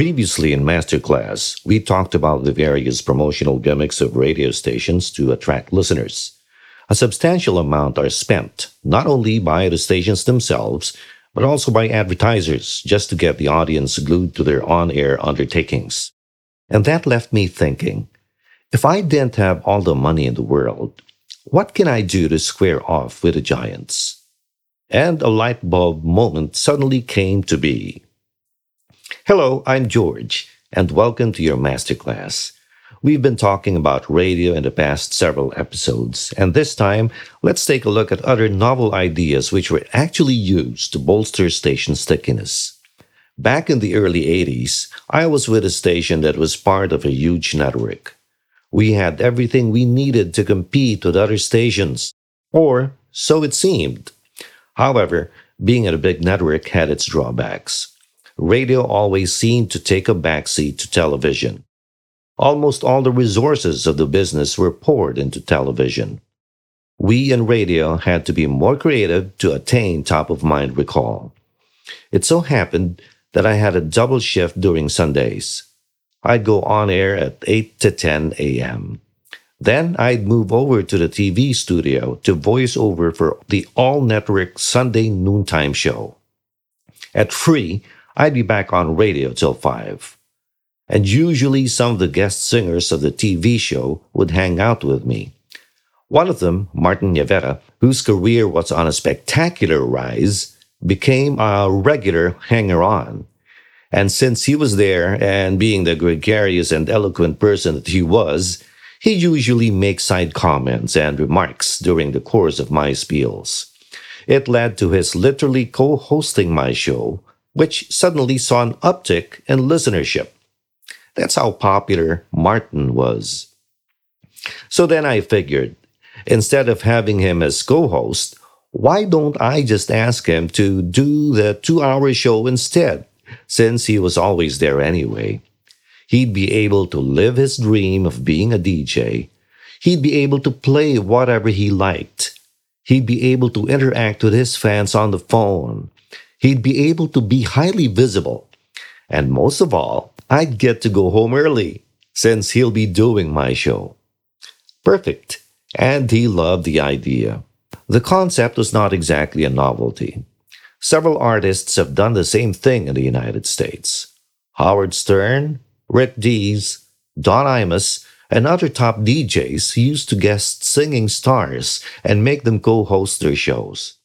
Previously in Masterclass, we talked about the various promotional gimmicks of radio stations to attract listeners. A substantial amount are spent not only by the stations themselves, but also by advertisers just to get the audience glued to their on air undertakings. And that left me thinking if I didn't have all the money in the world, what can I do to square off with the giants? And a light bulb moment suddenly came to be. Hello, I'm George, and welcome to your masterclass. We've been talking about radio in the past several episodes, and this time, let's take a look at other novel ideas which were actually used to bolster station stickiness. Back in the early 80s, I was with a station that was part of a huge network. We had everything we needed to compete with other stations, or so it seemed. However, being at a big network had its drawbacks radio always seemed to take a backseat to television. Almost all the resources of the business were poured into television. We in radio had to be more creative to attain top of mind recall. It so happened that I had a double shift during Sundays. I'd go on air at 8 to 10 a.m. Then I'd move over to the TV studio to voice over for the all network Sunday noontime show. At 3, I'd be back on radio till 5. And usually some of the guest singers of the TV show would hang out with me. One of them, Martin Nievera, whose career was on a spectacular rise, became a regular hanger on. And since he was there, and being the gregarious and eloquent person that he was, he usually makes side comments and remarks during the course of my spiels. It led to his literally co hosting my show, which suddenly saw an uptick in listenership. That's how popular Martin was. So then I figured, instead of having him as co host, why don't I just ask him to do the two hour show instead, since he was always there anyway? He'd be able to live his dream of being a DJ. He'd be able to play whatever he liked. He'd be able to interact with his fans on the phone he'd be able to be highly visible. And most of all, I'd get to go home early since he'll be doing my show. Perfect. And he loved the idea. The concept was not exactly a novelty. Several artists have done the same thing in the United States. Howard Stern, Rick Dees, Don Imus, and other top DJs used to guest singing stars and make them co host their shows.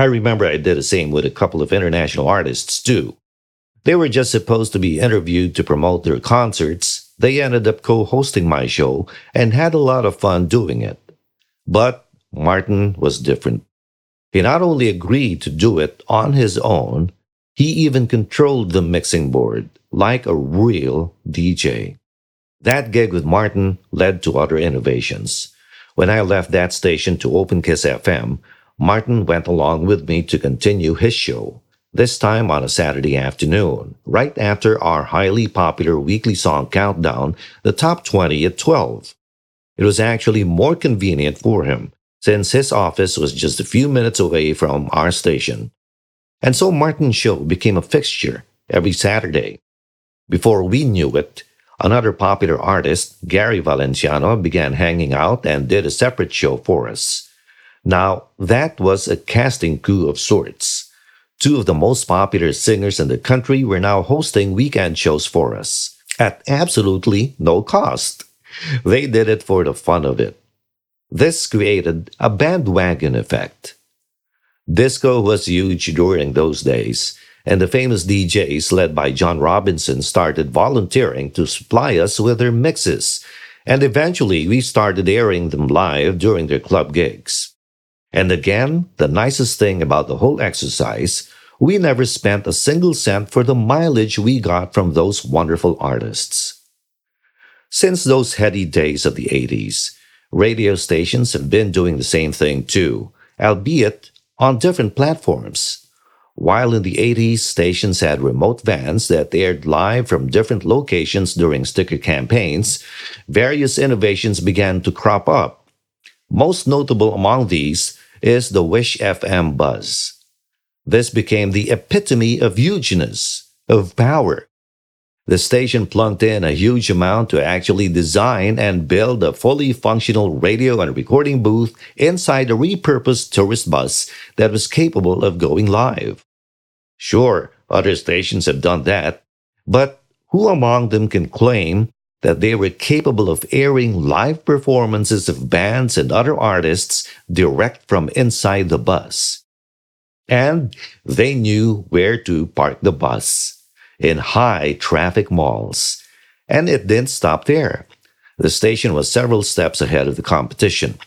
I remember I did the same with a couple of international artists too. They were just supposed to be interviewed to promote their concerts. They ended up co hosting my show and had a lot of fun doing it. But Martin was different. He not only agreed to do it on his own, he even controlled the mixing board like a real DJ. That gig with Martin led to other innovations. When I left that station to open Kiss FM, Martin went along with me to continue his show, this time on a Saturday afternoon, right after our highly popular weekly song countdown, the top 20 at 12. It was actually more convenient for him, since his office was just a few minutes away from our station. And so Martin's show became a fixture every Saturday. Before we knew it, another popular artist, Gary Valenciano, began hanging out and did a separate show for us. Now, that was a casting coup of sorts. Two of the most popular singers in the country were now hosting weekend shows for us at absolutely no cost. They did it for the fun of it. This created a bandwagon effect. Disco was huge during those days, and the famous DJs led by John Robinson started volunteering to supply us with their mixes, and eventually we started airing them live during their club gigs. And again, the nicest thing about the whole exercise, we never spent a single cent for the mileage we got from those wonderful artists. Since those heady days of the 80s, radio stations have been doing the same thing too, albeit on different platforms. While in the 80s, stations had remote vans that aired live from different locations during sticker campaigns, various innovations began to crop up. Most notable among these is the Wish FM buzz. This became the epitome of hugeness, of power. The station plunked in a huge amount to actually design and build a fully functional radio and recording booth inside a repurposed tourist bus that was capable of going live. Sure, other stations have done that, but who among them can claim that they were capable of airing live performances of bands and other artists direct from inside the bus? And they knew where to park the bus in high traffic malls. And it didn't stop there. The station was several steps ahead of the competition.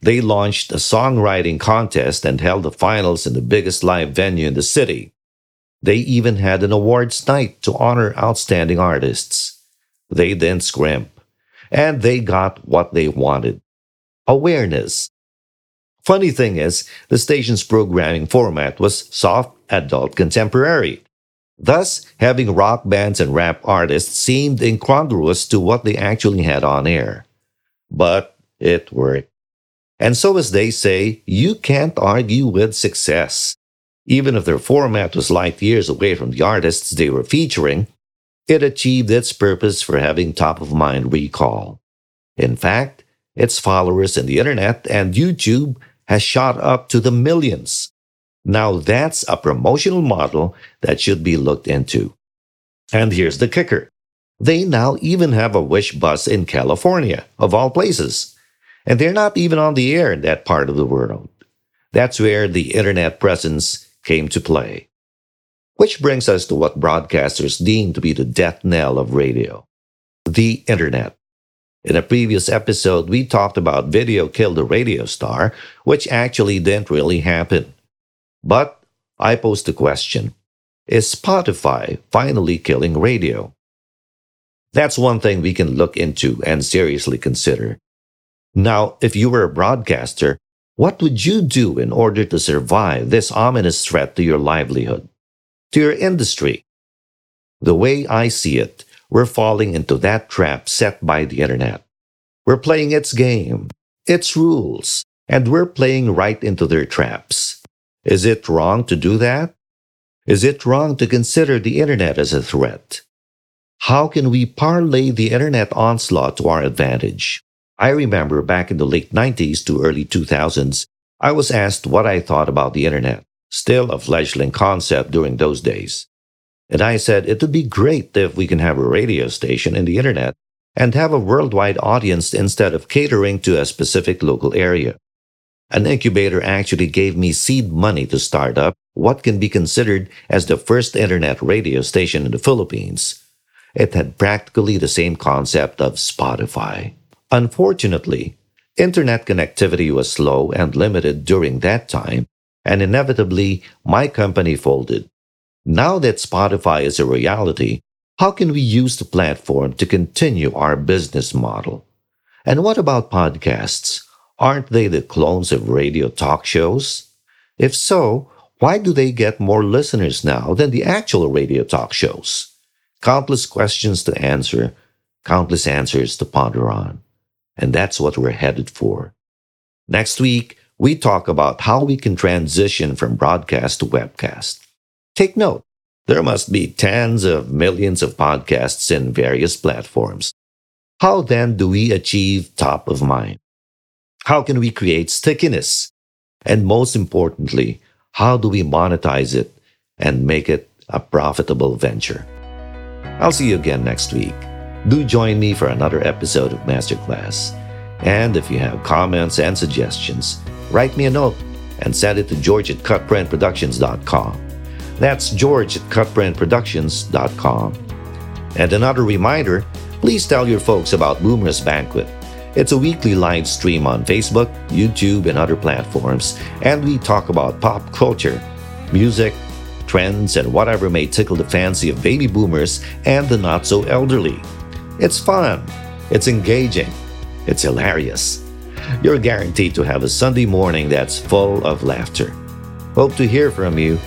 They launched a songwriting contest and held the finals in the biggest live venue in the city. They even had an awards night to honor outstanding artists. They didn't scrimp. And they got what they wanted awareness. Funny thing is, the station's programming format was soft, adult, contemporary. Thus, having rock bands and rap artists seemed incongruous to what they actually had on air. But it worked. And so, as they say, you can't argue with success. Even if their format was light years away from the artists they were featuring, it achieved its purpose for having top of mind recall. In fact, its followers in the internet and YouTube has shot up to the millions. Now that's a promotional model that should be looked into. And here's the kicker. They now even have a wish bus in California, of all places. And they're not even on the air in that part of the world. That's where the internet presence came to play. Which brings us to what broadcasters deem to be the death knell of radio the internet. In a previous episode, we talked about video killed the radio star, which actually didn't really happen. But I pose the question Is Spotify finally killing radio? That's one thing we can look into and seriously consider. Now, if you were a broadcaster, what would you do in order to survive this ominous threat to your livelihood, to your industry? The way I see it, we're falling into that trap set by the internet. We're playing its game, its rules, and we're playing right into their traps. Is it wrong to do that? Is it wrong to consider the internet as a threat? How can we parlay the internet onslaught to our advantage? I remember back in the late 90s to early 2000s, I was asked what I thought about the internet, still a fledgling concept during those days. And I said it would be great if we can have a radio station in the internet and have a worldwide audience instead of catering to a specific local area. An incubator actually gave me seed money to start up what can be considered as the first internet radio station in the Philippines. It had practically the same concept of Spotify. Unfortunately, internet connectivity was slow and limited during that time, and inevitably, my company folded. Now that Spotify is a reality, how can we use the platform to continue our business model? And what about podcasts? Aren't they the clones of radio talk shows? If so, why do they get more listeners now than the actual radio talk shows? Countless questions to answer, countless answers to ponder on. And that's what we're headed for. Next week, we talk about how we can transition from broadcast to webcast. Take note, there must be tens of millions of podcasts in various platforms. How then do we achieve top of mind? How can we create stickiness? And most importantly, how do we monetize it and make it a profitable venture? I'll see you again next week. Do join me for another episode of Masterclass. And if you have comments and suggestions, write me a note and send it to george at cutprintproductions.com. That's george at cutprintproductions.com. And another reminder please tell your folks about Boomer's Banquet it's a weekly live stream on Facebook, YouTube, and other platforms, and we talk about pop culture, music, trends, and whatever may tickle the fancy of baby boomers and the not so elderly. It's fun, it's engaging, it's hilarious. You're guaranteed to have a Sunday morning that's full of laughter. Hope to hear from you.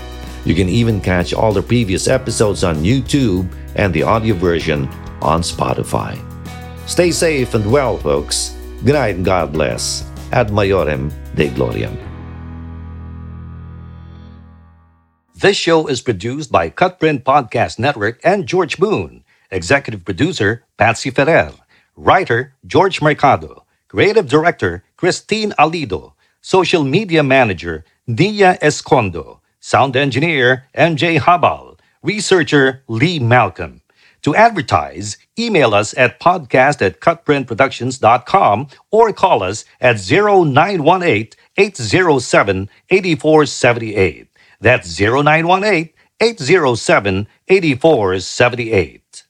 You can even catch all the previous episodes on YouTube and the audio version on Spotify. Stay safe and well, folks. Good night and God bless. Ad Maiorem Dei Gloriam. This show is produced by Cutprint Podcast Network and George Boone Executive Producer, Patsy Ferrer. Writer, George Mercado. Creative Director, Christine Alido. Social Media Manager, Nia Escondo. Sound Engineer, MJ Habal. Researcher, Lee Malcolm. To advertise, email us at podcast at cutprintproductions.com or call us at 0918 807 8478. That's 0918 807 8478.